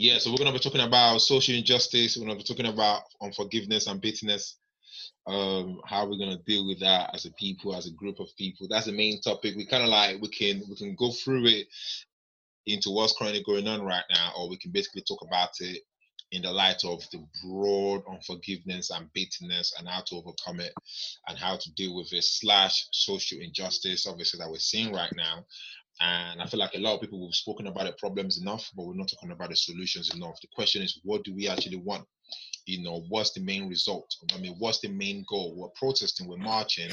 Yeah, so we're gonna be talking about social injustice. We're gonna be talking about unforgiveness and bitterness. Um, how we're gonna deal with that as a people, as a group of people. That's the main topic. We kind of like we can we can go through it into what's currently going on right now, or we can basically talk about it in the light of the broad unforgiveness and bitterness and how to overcome it and how to deal with it slash social injustice obviously that we're seeing right now and i feel like a lot of people have spoken about the problems enough but we're not talking about the solutions enough the question is what do we actually want you know what's the main result i mean what's the main goal we're protesting we're marching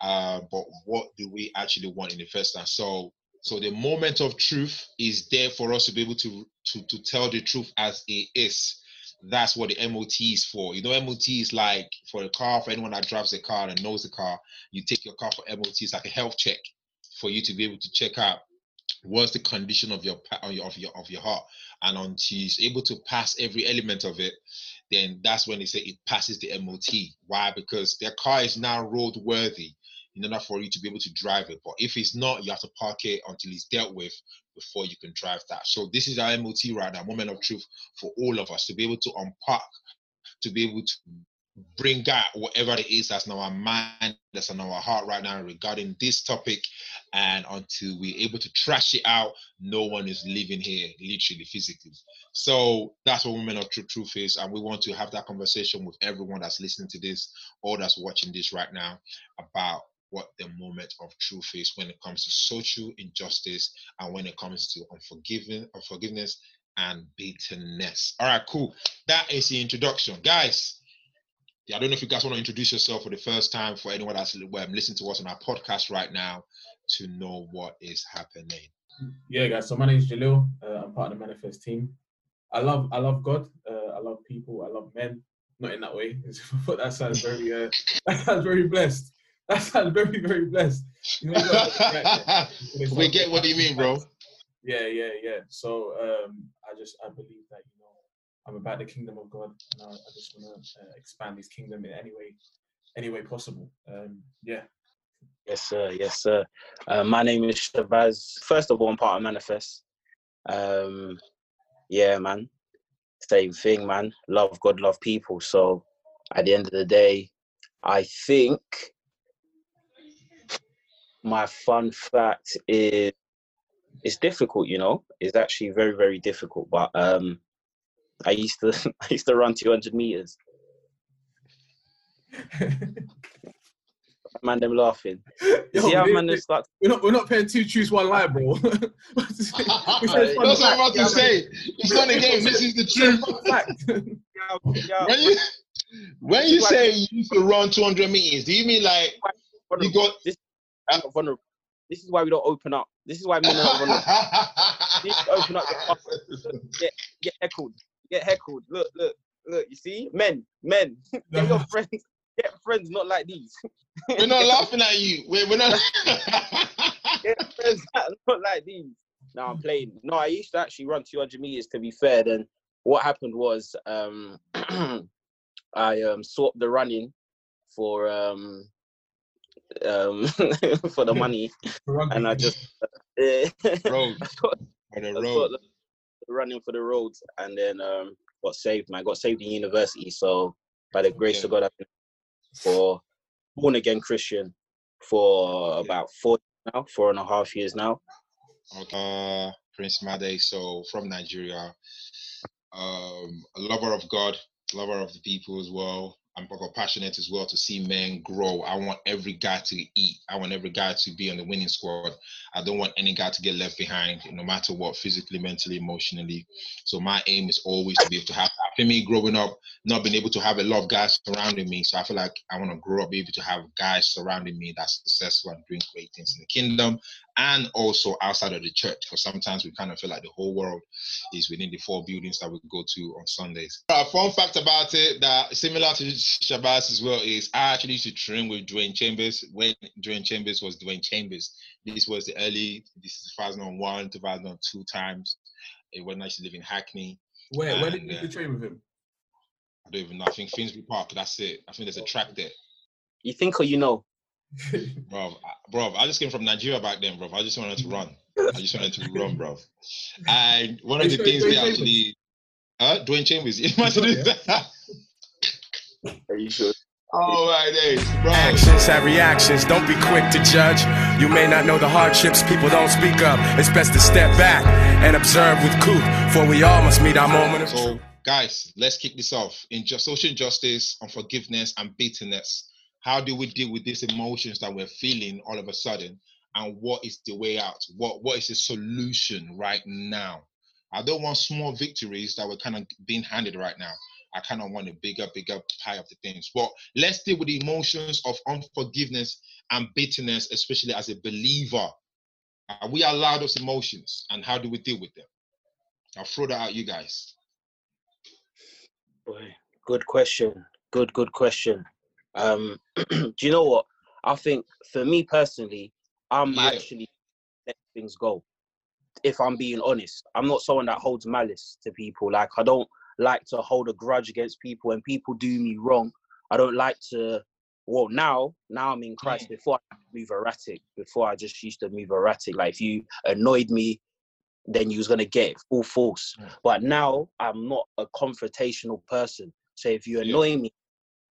uh, but what do we actually want in the first place so so the moment of truth is there for us to be able to to, to tell the truth as it is. That's what the MOT is for. You know, MOT is like for a car, for anyone that drives a car and knows the car, you take your car for MOT. It's like a health check for you to be able to check out what's the condition of your of your of your, heart. And until it's able to pass every element of it, then that's when they say it passes the MOT. Why? Because their car is now roadworthy in order for you to be able to drive it. But if it's not, you have to park it until it's dealt with before you can drive that. So this is our MOT right now, moment of truth for all of us to be able to unpack, to be able to bring out whatever it is that's in our mind, that's in our heart right now regarding this topic. And until we're able to trash it out, no one is living here, literally, physically. So that's what Women of Truth Truth is. And we want to have that conversation with everyone that's listening to this or that's watching this right now about what the moment of truth is when it comes to social injustice and when it comes to unforgiving, unforgiveness and bitterness. All right, cool. That is the introduction, guys. Yeah, I don't know if you guys want to introduce yourself for the first time for anyone that's um, listening to us on our podcast right now to know what is happening. Yeah, guys. So my name is Jalil. Uh, I'm part of the Manifest team. I love, I love God. Uh, I love people. I love men. Not in that way. but that sounds very, uh, that sounds very blessed. That sounds very, very blessed. You know, we get what you mean, bro. Yeah, yeah, yeah. So um, I just I believe that you know I'm about the kingdom of God, and I, I just want to uh, expand His kingdom in any way, any way possible. Um, yeah. Yes, sir. Yes, sir. Uh, my name is Shabazz. First of all, I'm part of Manifest. Um, yeah, man. Same thing, man. Love God, love people. So at the end of the day, I think my fun fact is it's difficult, you know. It's actually very, very difficult. But um I used to I used to run 200 meters. man, them laughing. Yo, See how man start. We're not we're not paying two truths one lie, bro. That's what I'm about to say. It's not a game. This is the truth. when you when you say you used to run 200 meters, do you mean like you got this vulnerable. This is why we don't open up. This is why men are not vulnerable. you need to open up your get get heckled. Get heckled. Look, look, look. You see, men, men, get your friends. Get friends not like these. We're not laughing at you. We're, we're not. get friends not like these. No, I'm playing. No, I used to actually run 200 meters. To be fair, then what happened was um, I um, swapped the running for um, um, for the money, and I just uh, road. the road. Running for the roads, and then um, got saved. Man, got saved in university. So by the grace okay. of God, I've been for born again Christian for about four now, four and a half years now. Okay, Prince Made, so from Nigeria, um, a lover of God, lover of the people as well. I'm passionate as well to see men grow. I want every guy to eat. I want every guy to be on the winning squad. I don't want any guy to get left behind, no matter what, physically, mentally, emotionally. So my aim is always to be able to have For me, growing up, not being able to have a lot of guys surrounding me. So I feel like I want to grow up, be able to have guys surrounding me that's successful and doing great things in the kingdom and also outside of the church. Because sometimes we kind of feel like the whole world is within the four buildings that we go to on Sundays. A fun fact about it that similar to Shabazz as well is I actually used to train with Dwain Chambers when Dwain Chambers was Dwain Chambers. This was the early, this is 2001, 2002 times eh, when I used to live in Hackney. Where, and, where did you uh, train with him? I don't even know. I think Finsbury Park, that's it. I think there's a track there. You think or you know? bro, bro, I just came from Nigeria back then, bro. I just wanted to run. I just wanted to run, bro. And one of the things they actually, Uh, Dwain Chambers. Imagine Yeah. Are you sure? Oh my bro. Actions have reactions, don't be quick to judge. You may not know the hardships, people don't speak up. It's best to step back and observe with cool, for we all must meet our moment of So, truth. guys, let's kick this off. In just social injustice, unforgiveness, and bitterness, how do we deal with these emotions that we're feeling all of a sudden? And what is the way out? What What is the solution right now? I don't want small victories that we're kind of being handed right now. I kind of want a bigger, bigger pie of the things. But let's deal with the emotions of unforgiveness and bitterness, especially as a believer. Are we allowed those emotions? And how do we deal with them? I'll throw that at you guys. Boy, good question. Good, good question. Um, do you know what? I think for me personally, I'm Yeah. actually let things go. If I'm being honest, I'm not someone that holds malice to people. Like I don't like to hold a grudge against people when people do me wrong. I don't like to. Well, now, now I'm in Christ. Before I move erratic. Before I just used to move erratic. Like if you annoyed me, then you was gonna get it full force. But now I'm not a confrontational person. So if you Yeah. annoy me,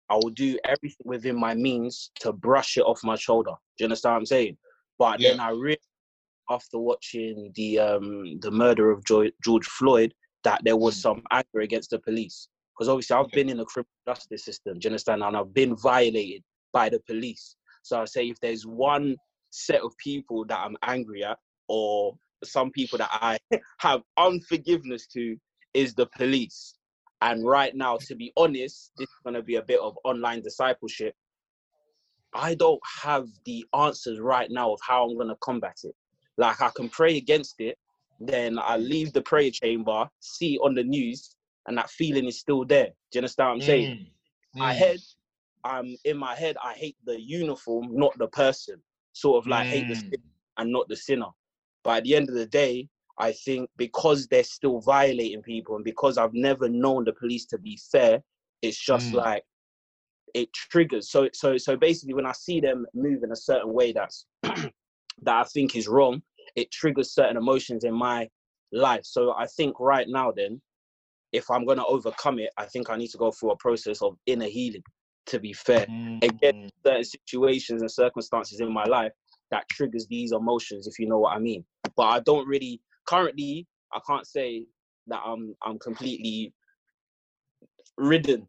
I will do everything within my means to brush it off my shoulder. Do you understand what I'm saying? But then I really, after watching the um the murder of George Floyd, that there was Mm. some anger against the police. Because obviously I've been in the criminal justice system. Do you understand? And I've been violated by the police. So I say if there's one set of people that I'm angry at, or some people that I have unforgiveness to, is the police. And right now, to be honest, this is going to be a bit of online discipleship. I don't have the answers right now of how I'm going to combat it. Like, I can pray against it, then I leave the prayer chamber, see on the news, and that feeling is still there. Do you understand what I'm saying? Mm, my mm, head, I'm in my head, I hate the uniform, not the person. Sort of like hate the Mm. sin and not the sinner. But at the end of the day, I think because they're still violating people and because I've never known the police to be fair, it's just Mm. like it triggers. So so so basically when I see them move in a certain way that's that I think is wrong, it triggers certain emotions in my life. So I think right now then, if I'm gonna overcome it, I think I need to go through a process of inner healing, to be fair. mm, Again, certain situations and circumstances in my life that triggers these emotions, if you know what I mean. But I don't really currently I can't say that I'm I'm completely ridden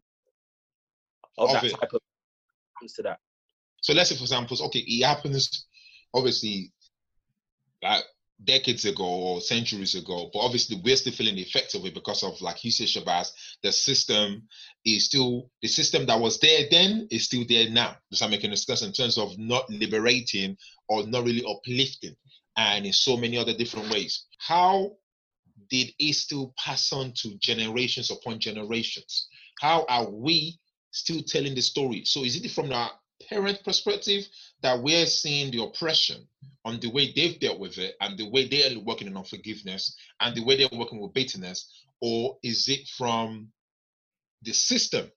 of, Of that it. type of comes to that. So let's say, for example, okay, it happens obviously like decades ago or centuries ago, but obviously we're still feeling the effects of it because of, like you said, Shabazz, the system is still the system that was there then is still there now. Does that make any sense in terms of not liberating or not really uplifting, and in so many other different ways? How did it still pass on to generations upon generations? How are we still telling the story? So is it from the parent perspective that we're seeing the oppression on the way they've dealt with it and the way they're working on unforgiveness and the way they're working with bitterness? Or is it from the system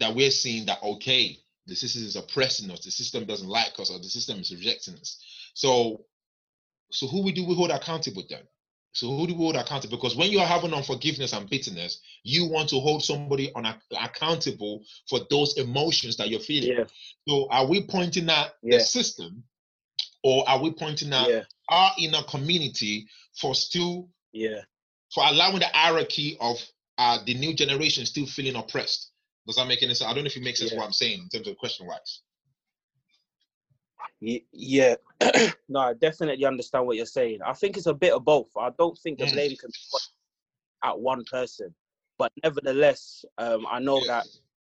that we're seeing that, okay, the system is oppressing us, the system doesn't like us, or the system is rejecting us? So, so who we do we hold accountable then? So who do we hold accountable? Because when you are having unforgiveness and bitterness, you want to hold somebody on ac- accountable for those emotions that you're feeling. Yeah, So are we pointing at Yeah. the system, or are we pointing at yeah, our inner community for still yeah. for allowing the hierarchy of uh, the new generation still feeling oppressed? Does that make any sense? I don't know if it makes sense what I'm saying in terms of question wise. Ye- Yeah, no, I definitely understand what you're saying. I think it's a bit of both. I don't think the Mm. blame can be put at one person, but nevertheless, um, I know that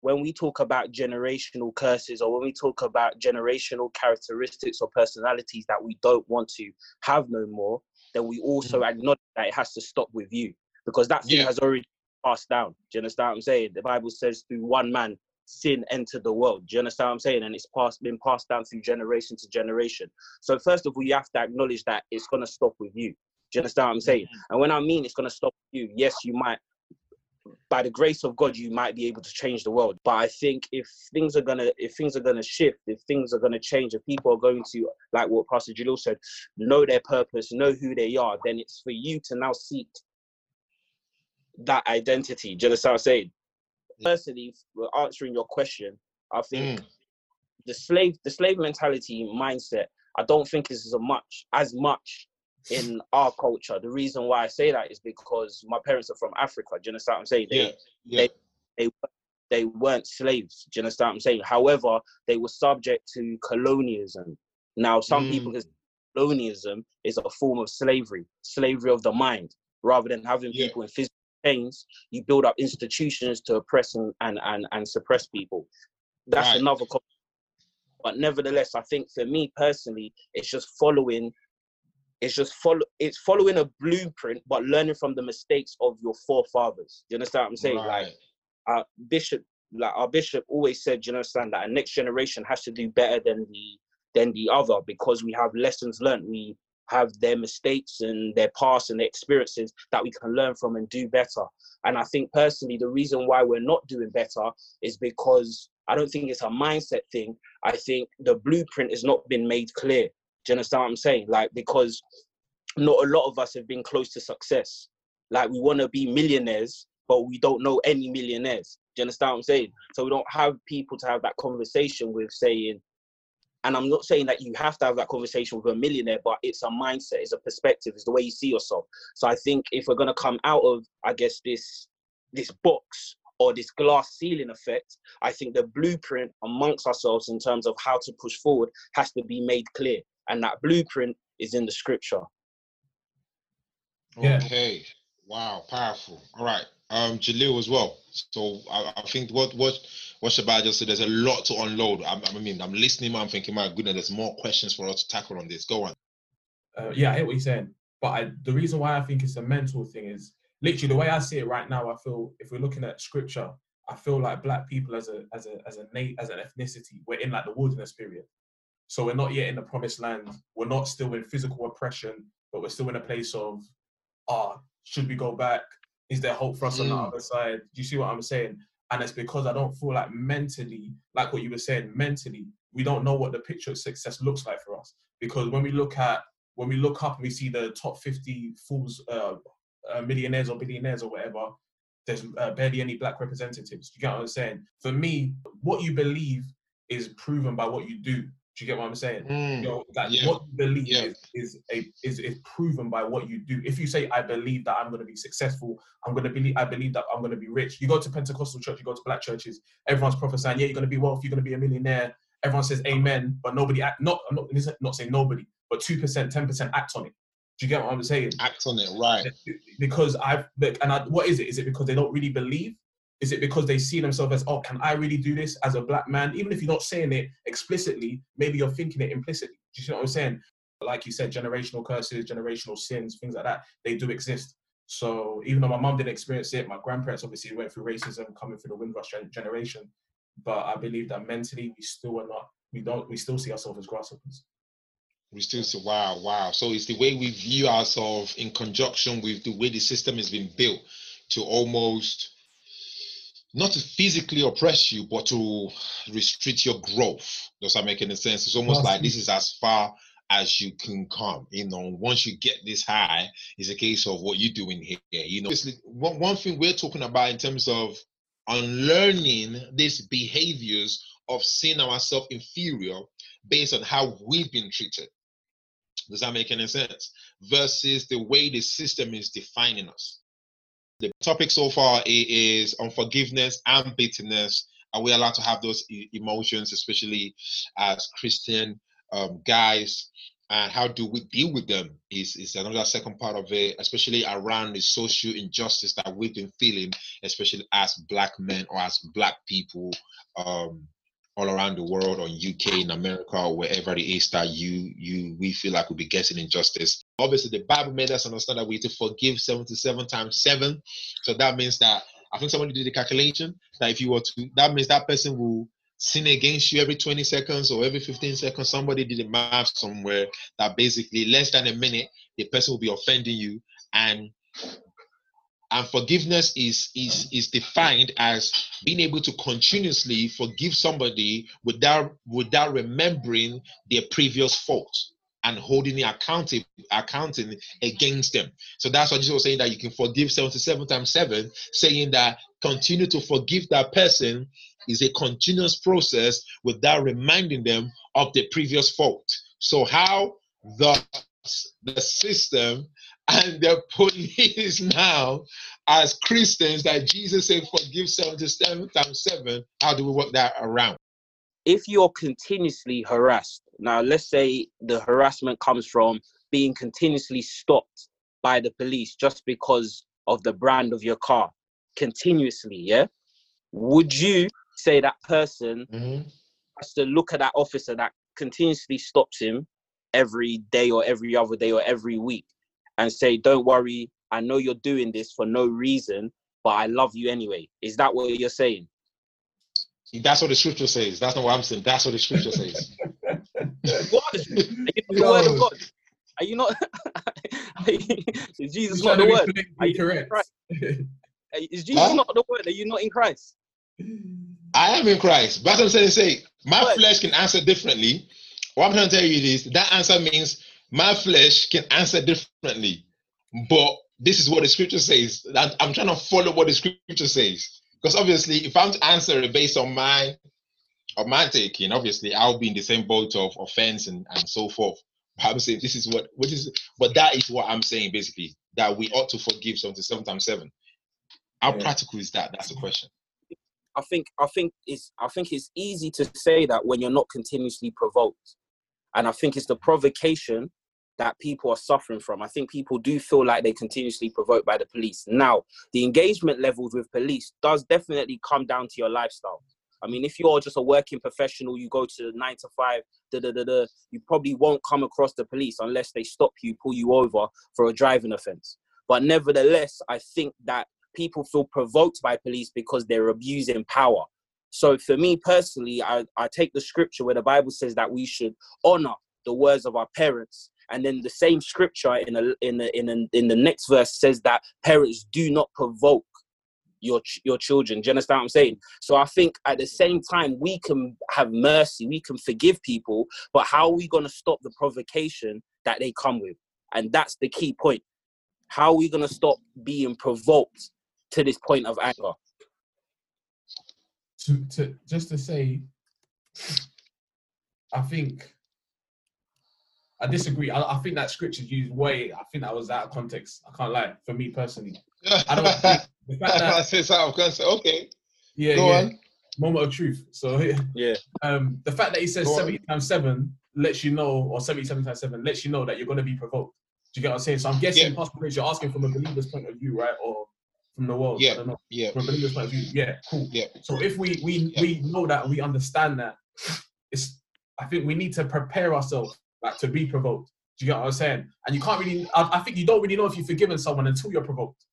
when we talk about generational curses or when we talk about generational characteristics or personalities that we don't want to have no more, then we also acknowledge that it has to stop with you because that thing Yeah. has already passed down. Do you understand what I'm saying? The Bible says through one man sin entered the world. Do you understand what I'm saying? And it's passed been passed down through generation to generation. So first of all, you have to acknowledge that it's gonna stop with you. Do you understand what I'm saying? Mm-hmm. And when I mean it's gonna stop with you, yes, you might by the grace of God, you might be able to change the world. But I think if things are gonna if things are gonna shift, if things are gonna change, if people are going to, like what Pastor Jalil said, know their purpose, know who they are, then it's for you to now seek that identity. Do you understand what I'm saying? Personally, answering your question, I think Mm. the slave the slave mentality mindset, I don't think is as much as much in our culture. The reason why I say that is because my parents are from Africa. Do you understand what I'm saying? They, Yeah. Yeah. they they weren't slaves. Do you understand what I'm saying? However, they were subject to colonialism. Now, some Mm. people consider colonialism is a form of slavery, slavery of the mind. Rather than having Yeah. people in physical chains, you build up institutions to oppress and and and, and suppress people. That's Right. another. co- But nevertheless, I think for me personally, it's just following. It's just follow. It's following a blueprint, but learning from the mistakes of your forefathers. Do you understand what I'm saying? Like our bishop like our bishop always said you understand that a next generation has to do better than the than the other because we have lessons learned we have their mistakes and their past and their experiences that we can learn from and do better. And i think personally the reason why we're not doing better is because i don't think it's a mindset thing. I think the blueprint has not been made clear. Do you understand what i'm saying? Like because not a lot of us have been close to success. Like we want to be millionaires but we don't know any millionaires. Do you understand what I'm saying? So we don't have people to have that conversation with saying, and I'm not saying that you have to have that conversation with a millionaire, but it's a mindset, it's a perspective, it's the way you see yourself. So I think if we're gonna come out of, I guess, this this box or this glass ceiling effect, I think the blueprint amongst ourselves in terms of how to push forward has to be made clear. And that blueprint is in the scripture. Yeah. Okay. Wow. Powerful. All right. Um, as well. So I, I think what what what Shabazz just said. There's a lot to unload. I, I mean, I'm listening. I'm thinking, my goodness, there's more questions for us to tackle on this. Go on. Uh, yeah, I hear what you're saying. But I, the reason why I think it's a mental thing is literally the way I see it right now. I feel if we're looking at scripture, I feel like black people as a as a as a as an ethnicity, we're in like the wilderness period. So we're not yet in the promised land. We're not still in physical oppression, but we're still in a place of, ah, should we go back? Is there hope for us on the Mm. other side? Do you see what I'm saying? And it's because I don't feel like mentally, like what you were saying, mentally, we don't know what the picture of success looks like for us. Because when we look at when we look up and we see the top 50 Forbes, uh, uh, millionaires or billionaires or whatever, there's uh, barely any black representatives. Do you get what I'm saying? For me, what you believe is proven by what you do. Do you get what I'm saying? Mm, You know, like Yeah. what you believe Yeah. is is, a, is is proven by what you do. If you say, "I believe that I'm going to be successful," I'm going to believe. I believe that I'm going to be rich. You go to Pentecostal church, you go to black churches. Everyone's prophesying, "Yeah, you're going to be wealthy. You're going to be a millionaire." Everyone says Amen, but nobody act. Not I'm not, not saying nobody, but two percent, ten percent act on it. Do you get what I'm saying? Act on it. Right. because I've look, and I, what is it? Is it because they don't really believe? Is it because they see themselves as, oh, can I really do this as a black man? Even if you're not saying it explicitly, maybe you're thinking it implicitly. Do you see what I'm saying? Like you said, generational curses, generational sins, things like that, they do exist. So even though my mum didn't experience it, my grandparents obviously went through racism coming through the Windrush generation. But I believe that mentally we still are not, we don't, we still see ourselves as grasshoppers. We still say, wow, wow. So it's the way we view ourselves in conjunction with the way the system has been built to almost not to physically oppress you, but to restrict your growth. Does that make any sense? It's almost like this is as far as you can come. You know, once you get this high, it's a case of what you're doing here. You know, one, one thing we're talking about in terms of unlearning these behaviors of seeing ourselves inferior based on how we've been treated. Does that make any sense? Versus the way the system is defining us. The topic so far is unforgiveness and bitterness. Are we allowed to have those emotions, especially as Christian um, guys? And how do we deal with them? Is is another second part of it, especially around the social injustice that we've been feeling, especially as black men or as black people um, all around the world, or UK, in America, or wherever it is that you you we feel like we'll be getting injustice. Obviously, the Bible made us understand that we to forgive 77 times seven. So that means that I think somebody did the calculation that if you were to, that means that person will sin against you every 20 seconds or every 15 seconds. Somebody did a math somewhere that basically less than a minute, the person will be offending you. And and forgiveness is is is defined as being able to continuously forgive somebody without without remembering their previous fault and holding the accounting accounting against them. So that's what Jesus was saying that you can forgive 77 times 7, saying that continue to forgive that person is a continuous process without reminding them of the previous fault. So how the the system and the police now as Christians that Jesus said forgive 77 times 7, how do we work that around? If you're continuously harassed, now let's say the harassment comes from being continuously stopped by the police just because of the brand of your car, continuously, yeah? Would you say that person Mm-hmm. has to look at that officer that continuously stops him every day or every other day or every week and say, Don't worry, I know you're doing this for no reason, but I love you anyway. Is that what you're saying? That's what the scripture says. That's not what I'm saying. That's what the scripture says. What? Are you not the word of God? Are you not? is Jesus He's not the word? be Are you politically in correct. Christ? Is Jesus Huh? not the word? Are you not in Christ? I am in Christ. But I'm saying, say, my But- flesh can answer differently. What I'm trying to tell you is that answer means my flesh can answer differently. But this is what the scripture says. That I'm trying to follow what the scripture says. Because obviously, if I'm to answer it based on my on my taking, obviously I'll be in the same boat of offense and, and so forth. But I'm saying this is what what is but that is what I'm saying basically. That we ought to forgive something seven times seven. How Yeah. practical is that? That's the question. I think I think it's I think it's easy to say that when you're not continuously provoked, and I think it's the provocation that people are suffering from. I think people do feel like they're continuously provoked by the police. Now, the engagement levels with police does definitely come down to your lifestyle. I mean, if you're just a working professional, you go to nine to five, da da da da, you probably won't come across the police unless they stop you, pull you over for a driving offense. But nevertheless, I think that people feel provoked by police because they're abusing power. So for me personally, I, I take the scripture where the Bible says that we should honor the words of our parents. And then the same scripture in a, in a, in a, in the next verse says that parents do not provoke your your children. Do you understand what I'm saying? So I think at the same time we can have mercy, we can forgive people, but how are we going to stop the provocation that they come with? And that's the key point. How are we going to stop being provoked to this point of anger? to, to just to say, I think I disagree. I, I think that scripture's used way. I think that was out of context. I can't lie. For me personally, I don't think the fact I that say so. I'm gonna say, okay, yeah, go yeah, on. moment of truth. So yeah, Yeah. um, the fact that he says Go on. seventy times seven lets you know, or seventy-seven times seven lets you know that you're going to be provoked. Do you get what I'm saying? So I'm guessing, Yeah. Pastor Prince, you're asking from a believer's point of view, right, or from the world? Yeah. I don't know. Yeah, From a believer's point of view, yeah, cool. Yeah. So if we we Yeah. we know that and we understand that, it's I think we need to prepare ourselves like to be provoked. Do you get what I'm saying? And you can't really. I, I think you don't really know if you've forgiven someone until you're provoked.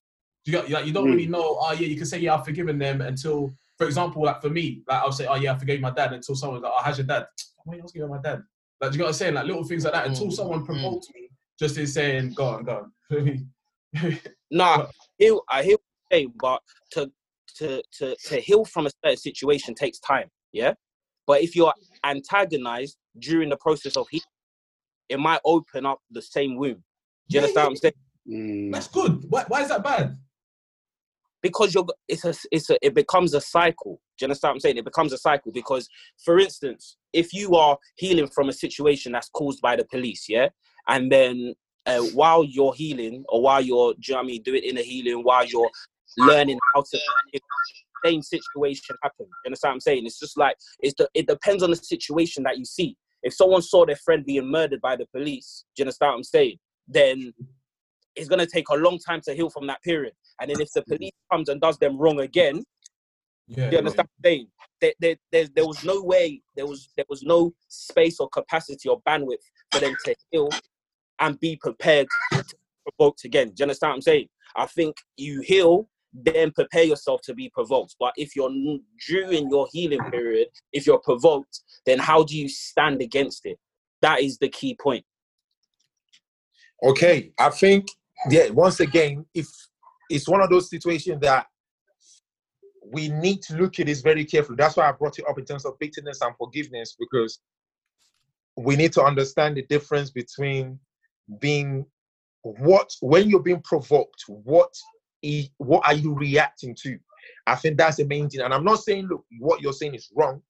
Do you get? Like, you don't Mm. really know. Oh yeah, you can say yeah, I've forgiven them until, for example, like for me, like I'll say, oh yeah, I forgave my dad until someone's like, oh, how's your dad? Why are you asking about my dad? Like, do you get what I'm saying? Like little things like that until Mm, someone mm. provokes me, just in saying, go on, go on. No, I hear, I hear what you're saying, but to, to, to, to heal from a certain situation takes time, yeah? But if you're antagonized during the process of healing, it might open up the same wound. Do you Yeah, understand what I'm saying? Mm. That's good. Why, why is that bad? because you're it's a it's a it becomes a cycle. Do you understand what I'm saying? It becomes a cycle because, for instance, if you are healing from a situation that's caused by the police, yeah, and then uh, while you're healing or while you're, do you know what I mean, doing inner healing, while you're learning how to the same situation happen. You understand what I'm saying? It's just like it's the it depends on the situation that you see. If someone saw their friend being murdered by the police, do you understand what I'm saying? Then it's gonna take a long time to heal from that period. And then if the police comes and does them wrong again, Yeah. you understand what I'm saying? There, there, there, there was no way, there was there was no space or capacity or bandwidth for them to heal and be prepared to be provoked again. Do you understand what I'm saying? I think you heal, then prepare yourself to be provoked. But if you're during your healing period, if you're provoked, then how do you stand against it? That is the key point. Okay, I think yeah. Once again, if it's one of those situations that we need to look at this very carefully. That's why I brought it up in terms of bitterness and forgiveness because we need to understand the difference between being what when you're being provoked what is, what are you reacting to? I think that's the main thing. And i'm not saying look what you're saying is wrong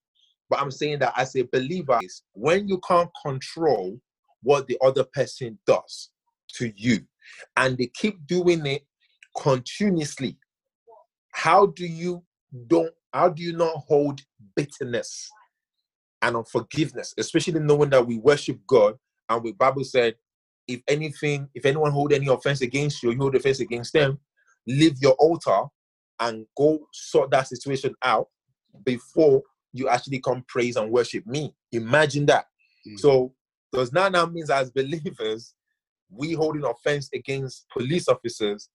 but i'm saying that as a believer is when you can't control what the other person does to you and they keep doing it continuously how do you don't how do you not hold bitterness and unforgiveness especially knowing that we worship god and the bible said if anything if anyone hold any offense against you you hold offense against them leave your altar and go sort that situation out before you actually come praise and worship me. Imagine that. Mm. so does that now means as believers we holding offense against police officers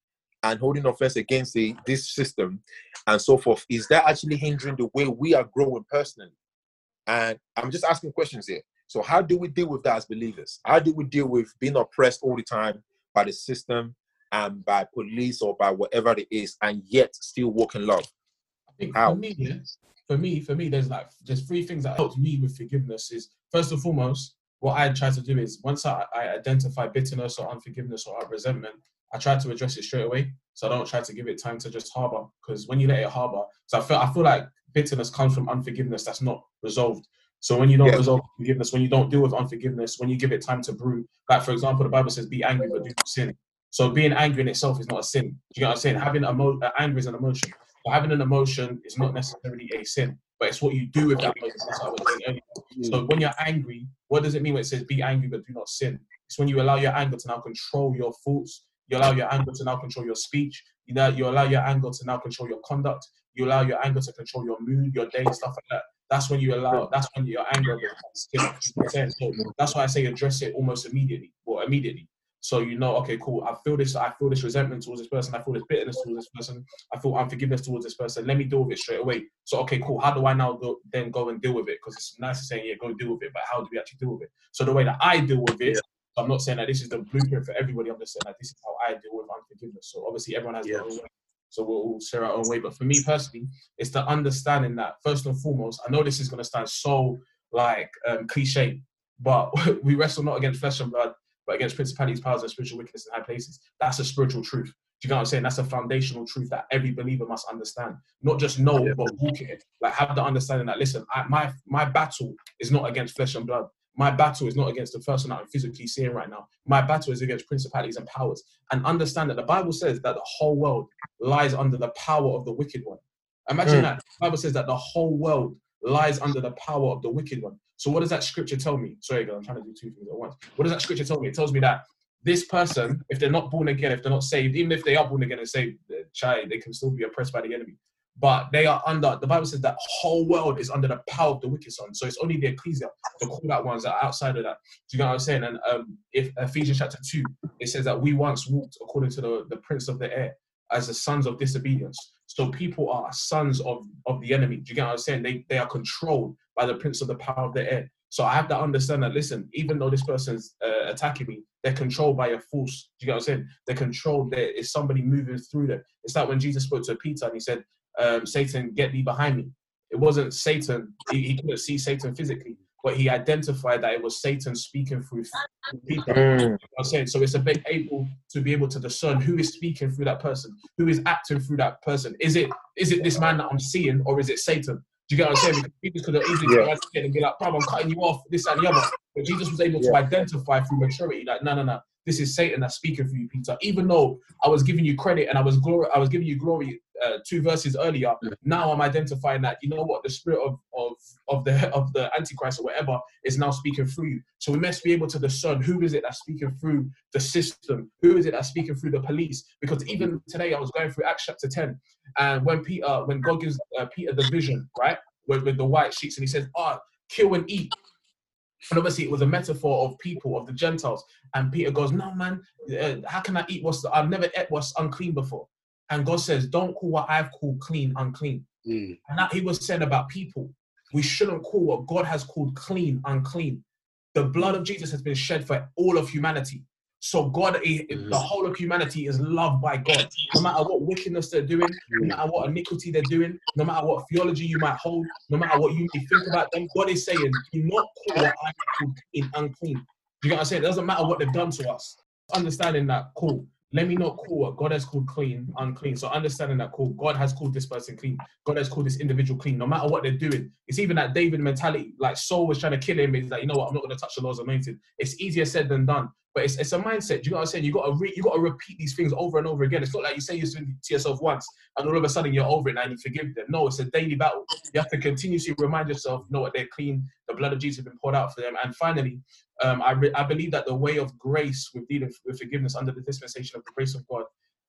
and holding offense against the, this system and so forth is that actually hindering the way we are growing personally? And i'm just asking questions here. So how do we deal with that as believers? How do we deal with being oppressed all the time by the system and by police or by whatever it is and yet still walk in love I think How? for me, for me, for me, there's like there's three things that helped me with forgiveness. Is first and foremost, what I try to do is once I, I identify bitterness or unforgiveness or resentment, I try to address it straight away. So I don't try to give it time to just harbor. Because when you let it harbor, so I feel I feel like bitterness comes from unforgiveness that's not resolved. So when you don't Yeah. resolve forgiveness, when you don't deal with unforgiveness, when you give it time to brew, like for example, the Bible says, "Be angry but do not sin." So being angry in itself is not a sin. Do you know what I'm saying? Having emo- uh, anger is an emotion. But having an emotion is not necessarily a sin, but it's what you do with that emotion. That's what I was saying earlier. So when you're angry, what does it mean when it says be angry but do not sin? It's when you allow your anger to now control your thoughts. You allow your anger to now control your speech. You know, you allow your anger to now control your conduct. You allow your anger to control your mood, your day, stuff like that. That's when you allow. That's when your anger becomes sin. You know what I'm saying? So that's why I say address it almost immediately. Well, immediately. So you know, okay, cool. I feel this. I feel this resentment towards this person. I feel this bitterness towards this person. I feel unforgiveness towards this person. Let me deal with it straight away. So okay, cool. How do I now go then go and deal with it? Because it's nice to say, yeah, go deal with it, but how do we actually deal with it? So the way that I deal with it, I'm not saying that this is the blueprint for everybody. I'm just saying that this is how I deal with unforgiveness. So obviously everyone has their own way. So we'll all share our own way. But for me personally, it's the understanding that first and foremost, I know this is gonna stand so like um, cliche, but we wrestle not against flesh and blood, but against principalities, powers, and spiritual wickedness in high places. That's a spiritual truth. Do you know what I'm saying? That's a foundational truth that every believer must understand. Not just know, Yeah. but walk in it. Like have the understanding that listen, I, my my battle is not against flesh and blood. My battle is not against the person that I'm physically seeing right now. My battle is against principalities and powers. And understand that the Bible says that the whole world lies under the power of the wicked one. Imagine Mm. that. The Bible says that the whole world lies under the power of the wicked one. So what does that scripture tell me? Sorry, guys, I'm trying to do two things at once. What does that scripture tell me? It tells me that this person, if they're not born again, if they're not saved, even if they are born again and saved, uh, child, they can still be oppressed by the enemy. But they are under, the Bible says that whole world is under the power of the wicked son. So it's only the ecclesia, the called out ones that are outside of that. Do you know what I'm saying? And um, if Ephesians chapter 2, it says that we once walked according to the, the prince of the air as the sons of disobedience. So people are sons of, of the enemy. Do you get what I'm saying? They, they are controlled by the prince of the power of the air. So I have to understand that, listen, even though this person's uh, attacking me, they're controlled by a force. Do you get what I'm saying? They're controlled. There is somebody moving through them. It's like when Jesus spoke to Peter and he said, um, Satan, get thee behind me. It wasn't Satan. He, he couldn't see Satan physically, but he identified that it was Satan speaking through Peter. Mm. I'm saying so it's a bit able to be able to discern who is speaking through that person, who is acting through that person. Is it is it this man that I'm seeing, or is it Satan? Do you get what I'm saying? Because Jesus could have easily Yeah. come and be like, "Bro, I'm cutting you off," this and the other. But Jesus was able to identify through maturity, like, no, no, no, this is Satan that's speaking for you, Peter. Even though I was giving you credit and I was glory, I was giving you glory uh, two verses earlier. Now I'm identifying that you know what the spirit of of of the of the antichrist or whatever is now speaking through you. So we must be able to discern who is it that's speaking through the system, who is it that's speaking through the police. Because even today I was going through Acts chapter ten, and when Peter, when God gives uh, Peter the vision, right, with, with the white sheets, and he says, "Ah, kill and eat." And obviously, it was a metaphor of people, of the Gentiles. And Peter goes, No, man, uh, how can I eat what's, I've never ate what's unclean before. And God says, Don't call what I've called clean unclean. Mm. And that he was saying about people. We shouldn't call what God has called clean unclean. The blood of Jesus has been shed for all of humanity. So God, the whole of humanity is loved by God. No matter what wickedness they're doing, no matter what iniquity they're doing, no matter what theology you might hold, no matter what you think about them, God is saying, do not call what I call clean unclean. You get what I'm saying? It doesn't matter what they've done to us. Understanding that, cool. Let me not call what God has called clean unclean. So understanding that, call, God has called this person clean. God has called this individual clean. No matter what they're doing, it's even that David mentality. Like Saul was trying to kill him. He's like, you know what? I'm not going to touch the Lord's anointed. It's easier said than done. But it's, it's a mindset. Do you know what I'm saying? You got to re- you got to repeat these things over and over again. It's not like you say you to yourself once and all of a sudden you're over it and you forgive them. No, it's a daily battle. You have to continuously remind yourself, you know what, they're clean. The blood of Jesus has been poured out for them. And finally, um, I, re- I believe that the way of grace with dealing with forgiveness under the dispensation of the grace of God,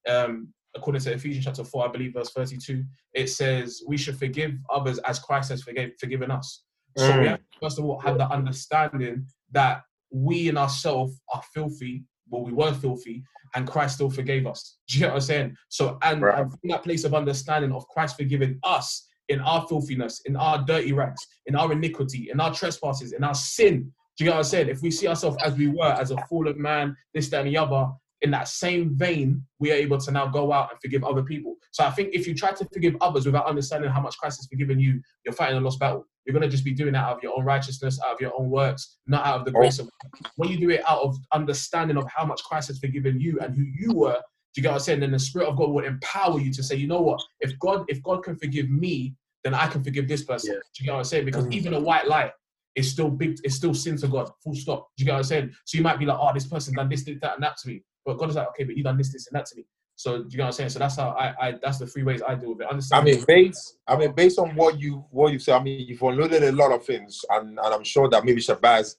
um, according to Ephesians chapter 4, I believe verse 32, it says we should forgive others as Christ has forgave, forgiven us. So mm. we have to, first of all, have the understanding that we in ourselves are filthy. Well, we were filthy, and Christ still forgave us. Do you get what I'm saying? So, and, right. and from that place of understanding of Christ forgiving us in our filthiness, in our dirty rags, in our iniquity, in our trespasses, in our sin. Do you get what I'm saying? If we see ourselves as we were, as a fallen man, this, that, and the other, in that same vein, we are able to now go out and forgive other people. So I think if you try to forgive others without understanding how much Christ has forgiven you, you're fighting a lost battle. You're going to just be doing that out of your own righteousness, out of your own works, not out of the grace of God. When you do it out of understanding of how much Christ has forgiven you and who you were, do you get what I'm saying? Then the Spirit of God will empower you to say, you know what? If God, if God can forgive me, then I can forgive this person. Yeah. Do you get what I'm saying? Because mm. even a white lie is still big, it's still sin to God. Full stop. Do you get what I'm saying? So you might be like, oh, this person done this, did that, and that to me. But God is like, okay, but you done this, this, and that to me. So do you know what I'm saying? So that's how I, I that's the three ways I deal with it. Understand? I mean, based I mean, based on what you what you say, I mean, you've unloaded a lot of things, and, and I'm sure that maybe Shabazz,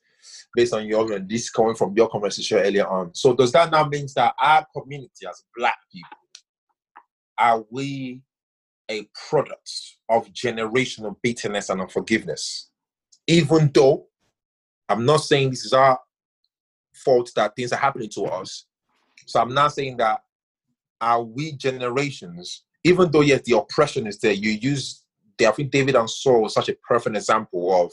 based on your and this coming from your conversation earlier on. So does that now means that our community as black people are we a product of generational bitterness and unforgiveness? Even though I'm not saying this is our fault that things are happening to us. So I'm not saying that are we generations, even though yes, the oppression is there, you use I think David and Saul was such a perfect example of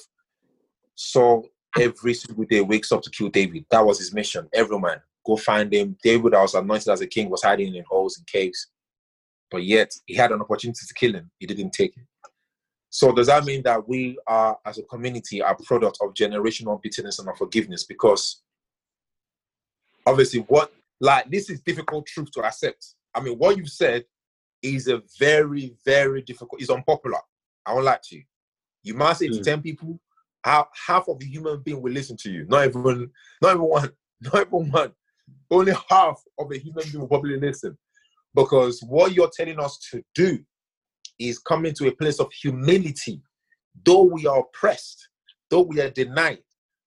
Saul every single day wakes up to kill David. That was his mission. Every man go find him. David, that was anointed as a king, was hiding in holes and caves, but yet he had an opportunity to kill him. He didn't take it. So does that mean that we are, as a community, a product of generational bitterness and unforgiveness? Because obviously, what like this is difficult truth to accept. I mean, what you've said is a very, very difficult, It's unpopular. I won't lie to you. You might say mm. to hmm. 10 people, half, half of the human being will listen to you. Not even, not even one, not even one. Only half of the human being will probably listen. Because what you're telling us to do is coming to a place of humility. Though we are oppressed, though we are denied,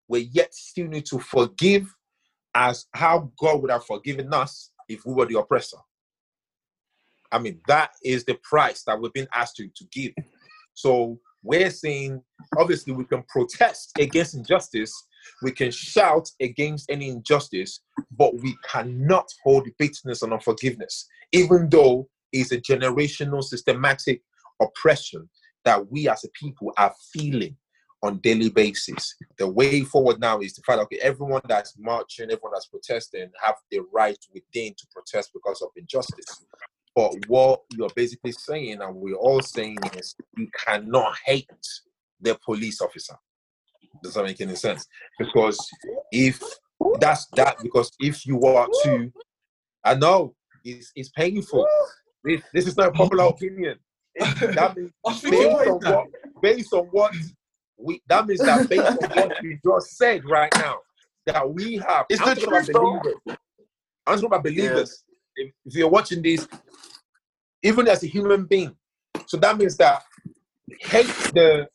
we yet still need to forgive as how God would have forgiven us if we were the oppressor. I mean, that is the price that we've been asked to, to give. So we're saying, obviously, we can protest against injustice, we can shout against any injustice, but we cannot hold bitterness and unforgiveness, even though it's a generational, systematic oppression that we as a people are feeling on daily basis. The way forward now is to find okay, everyone that's marching, everyone that's protesting have the right within to protest because of injustice. But what you're basically saying, and we're all saying, is you cannot hate the police officer. Does that make any sense? Because if that's that, because if you are to, I know it's, it's painful. This, this is not a popular opinion. that means based on, what, based on what we that means that based on what you just said right now, that we have. It's I'm the truth, believers. I'm talking about believers. If, if you're watching this, even as a human being, so that means that hate the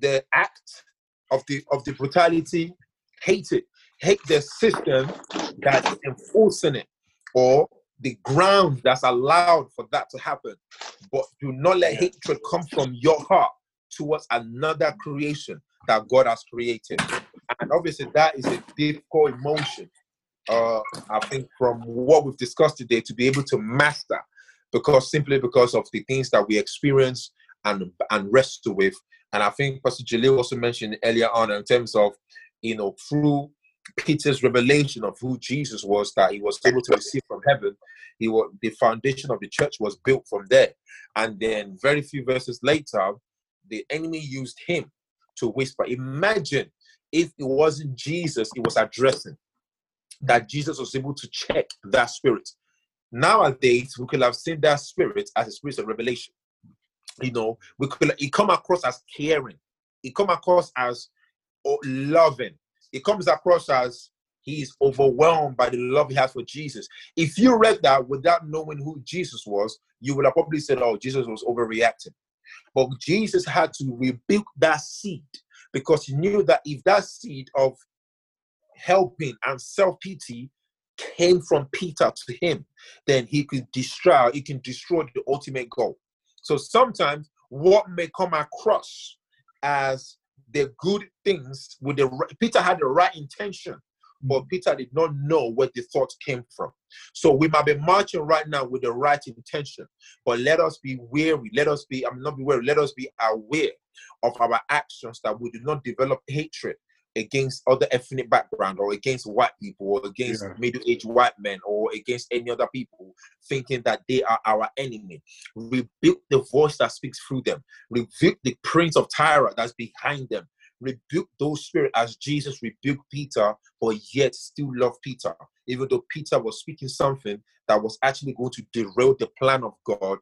the act of the of the brutality, hate it, hate the system that's enforcing it, or the ground that's allowed for that to happen. But do not let hatred come from your heart towards another creation that God has created. And obviously, that is a difficult emotion. Uh, I think from what we've discussed today, to be able to master, because simply because of the things that we experience and and wrestle with. And I think Pastor Jalil also mentioned earlier on in terms of, you know, through Peter's revelation of who Jesus was that he was able to receive from heaven, he was the foundation of the church was built from there. And then very few verses later, the enemy used him to whisper. Imagine if it wasn't Jesus he was addressing, that Jesus was able to check that spirit. Nowadays, we could have seen that spirit as a spirit of revelation. You know, we could it come across as caring, it come across as oh, loving, it comes across as he is overwhelmed by the love he has for Jesus. If you read that without knowing who Jesus was, you would have probably said, Oh, Jesus was overreacting. But Jesus had to rebuke that seed because he knew that if that seed of helping and self pity came from Peter to him, then he could destroy, he can destroy the ultimate goal. So sometimes what may come across as the good things with the Peter had the right intention, but mm. Peter did not know where the thought came from. So we might be marching right now with the right intention, but let us be wary. Let us be, I'm not be wary, let us be aware of our actions that we do not develop hatred against other ethnic background or against white people or against yeah. middle-aged white men or against any other people thinking that they are our enemy. Rebuke the voice that speaks through them. Rebuke the prince of tyre that's behind them. Rebuke those spirits as jesus rebuked peter but yet still love peter. Even though peter was speaking something that was actually going to derail the plan of god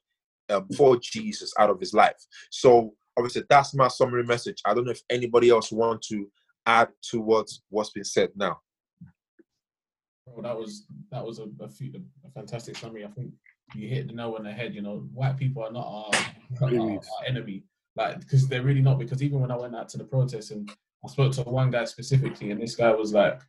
um, for jesus out of his life. So obviously that's my summary message. I don't know if anybody else want to add to what's what's been said now. Well, that was that was a, a, a, fantastic summary. I think you hit the nail on the head. You know, white people are not our, our, our enemy, like because they're really not. Because even when I went out to the protest and I spoke to one guy specifically, and this guy was like,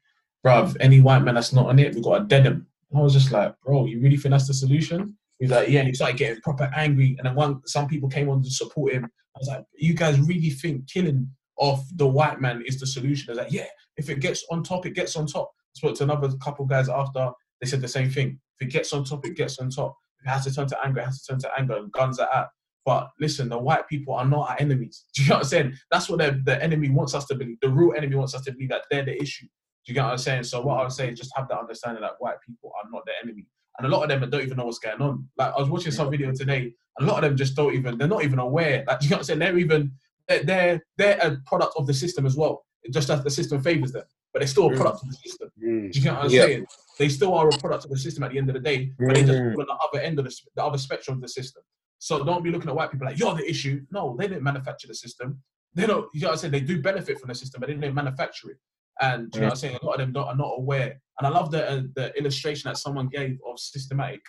"Bruv, any white man that's not on it, we got a dead him." I was just like, "Bro, you really think that's the solution?" He's like, "Yeah," and he started getting proper angry. And then one, some people came on to support him. I was like, "You guys really think killing of the white man is the solution. It's like, yeah, if it gets on top, it gets on top. I spoke to another couple guys after, they said the same thing. If it gets on top, it gets on top. If it has to turn to anger, it has to turn to anger. And guns are out. But listen, the white people are not our enemies. Do you know what I'm saying? That's what the enemy wants us to believe. The real enemy wants us to believe that they're the issue. Do you get what I'm saying? So what I would say is just have that understanding that white people are not the enemy. And a lot of them don't even know what's going on. Like I was watching some video today, a lot of them just don't even, they're not even aware. Like, do you know what I'm saying? They're even, they're they're a product of the system as well. Just as the system favors them, but they're still a product of the system. Mm. Do you get what I'm yeah. saying? They still are a product of the system at the end of the day, but they just mm. fall on the other end of the, the other spectrum of the system. So don't be looking at white people like you're the issue. No, they didn't manufacture the system. They don't. You know what I'm saying? They do benefit from the system, but they didn't manufacture it. And you know what I'm saying? A lot of them don't, are not aware. And I love the uh, the illustration that someone gave of systematic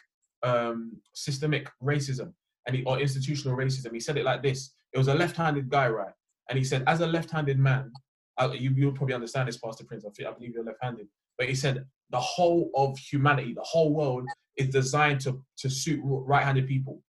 um, systemic racism and he, or institutional racism. He said it like this: it was a left-handed guy, right? And he said, as a left-handed man, uh, you, you'll probably understand this, Pastor Prince. I, I believe you're left-handed. But he said the whole of humanity, the whole world is designed to, to suit right-handed people.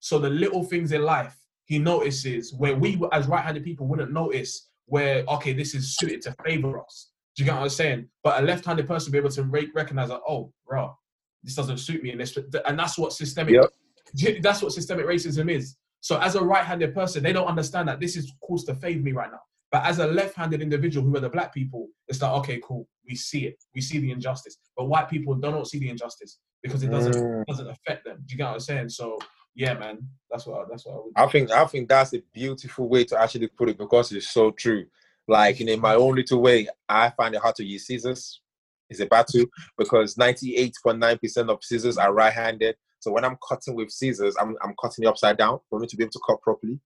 So the little things in life he notices where we as right-handed people wouldn't notice where, okay, this is suited to favor us. Do you get what I'm saying? But a left-handed person be able to recognize that, oh, bro, this doesn't suit me. And, this, and that's what systemic, yep. that's what systemic racism is. So as a right-handed person, they don't understand that this is caused to fade me right now. But as a left-handed individual who are the black people, it's like, okay, cool, we see it. We see the injustice. But white people don't see the injustice because it doesn't mm. doesn't affect them. Do you get what I'm saying? So yeah, man, that's what I, that's what I would. I think I think that's a beautiful way to actually put it because it's so true. Like in my own little way, I find it hard to use scissors. It's a battle because 98.9% of scissors are right-handed. So when I'm cutting with scissors, I'm, I'm cutting it upside down for me to be able to cut properly.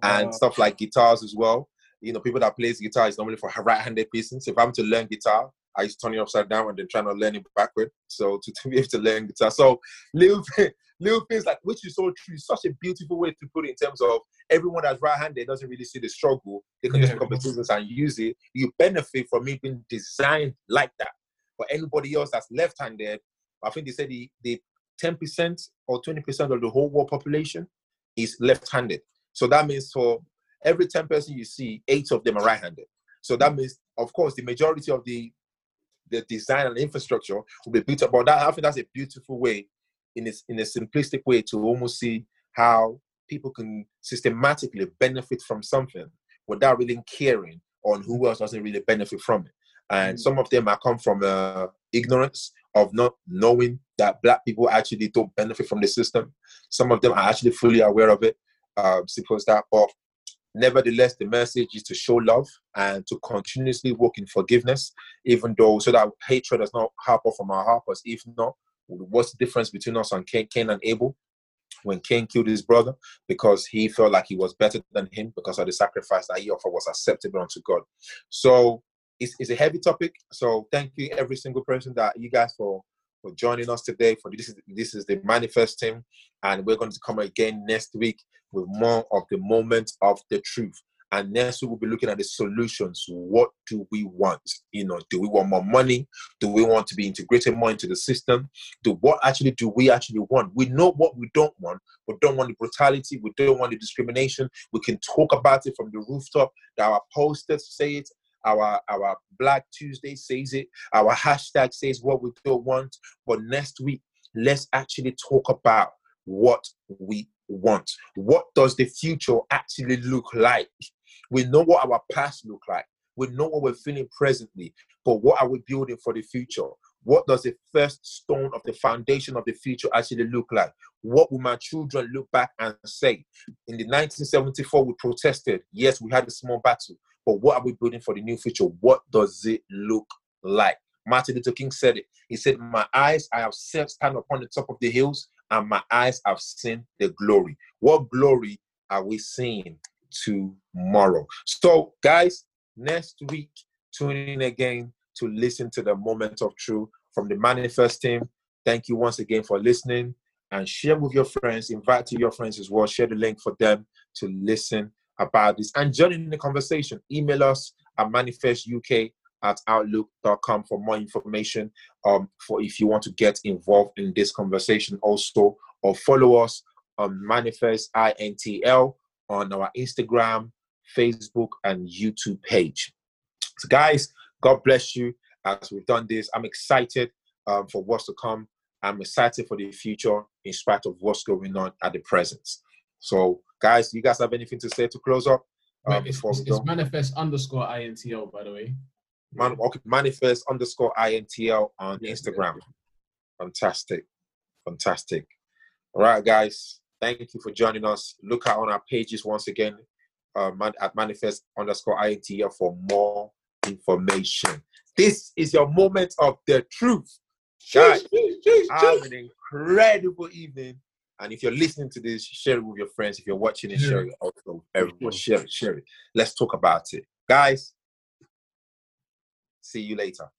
And stuff like guitars as well. You know, people that plays guitar is normally for right-handed persons. So if I'm to learn guitar, I used to turn it upside down and then trying to learn it backward. So to, to be able to learn guitar. So little little things like which is so true, such a beautiful way to put it in terms of everyone that's right-handed doesn't really see the struggle. They can yeah. just pick up the and use it. You benefit from it being designed like that. But anybody else that's left-handed, I think they said the, the 10% or 20% of the whole world population is left-handed. So that means for every 10 person you see, eight of them are right-handed. So that means, of course, the majority of the the design and infrastructure will be built up. But that I think that's a beautiful way, in a, in a simplistic way, to almost see how people can systematically benefit from something without really caring on who else doesn't really benefit from it. and Mm. some of them are come from uh, ignorance of not knowing that black people actually don't benefit from the system. Some of them are actually fully aware of it. Uh, suppose that, but nevertheless, the message is to show love and to continuously work in forgiveness, even though so that hatred does not harbor from our heart. Because if not, what's the difference between us and Cain and Abel? When Cain killed his brother because he felt like he was better than him because of the sacrifice that he offered was acceptable unto God. So it's, it's a heavy topic. So thank you every single person that you guys for for joining us today. For this is this is the manifest team, and we're going to come again next week with more of the moment of the truth. And next we will be looking at the solutions. What do we want? You know, do we want more money? Do we want to be integrated more into the system? Do what actually do we actually want? We know what we don't want. We don't want the brutality. We don't want the discrimination. We can talk about it from the rooftop. Our posters say it. Our our Black Tuesday says it. Our hashtag says what we don't want. But next week, let's actually talk about what we want. What does the future actually look like? We know what our past look like. We know what we're feeling presently, but what are we building for the future? What does the first stone of the foundation of the future actually look like? What will my children look back and say? In the 1974, we protested. Yes, we had a small battle, but what are we building for the new future? What does it look like? Martin Luther King said it. He said, My eyes I have set stand upon the top of the hills, and my eyes have seen the glory. What glory are we seeing tomorrow? So, guys, next week, tune in again to listen to the moment of truth from the manifest team. Thank you once again for listening and share with your friends. Invite to your friends as well. Share the link for them to listen about this and join in the conversation. Email us at manifestuk at outlook.com for more information um, for if you want to get involved in this conversation also or follow us on manifest intl on our instagram facebook and youtube page. So guys god bless you as we've done this. I'm excited um, for what's to come. I'm excited for the future in spite of what's going on at the present. So guys you guys have anything to say to close up um, Wait, it's, it's, it's manifest underscore intl by the way. Man, okay, manifest underscore intl on Yes, Instagram. Fantastic, fantastic. All right, guys. Thank you for joining us. Look out on our pages once again uh, man, at manifest underscore intl for more information. This is your moment of the truth. Guys, have an incredible evening. And if you're listening to this, share it with your friends. If you're watching it, share it also. Everyone, share it, share it. Let's talk about it. Guys, see you later.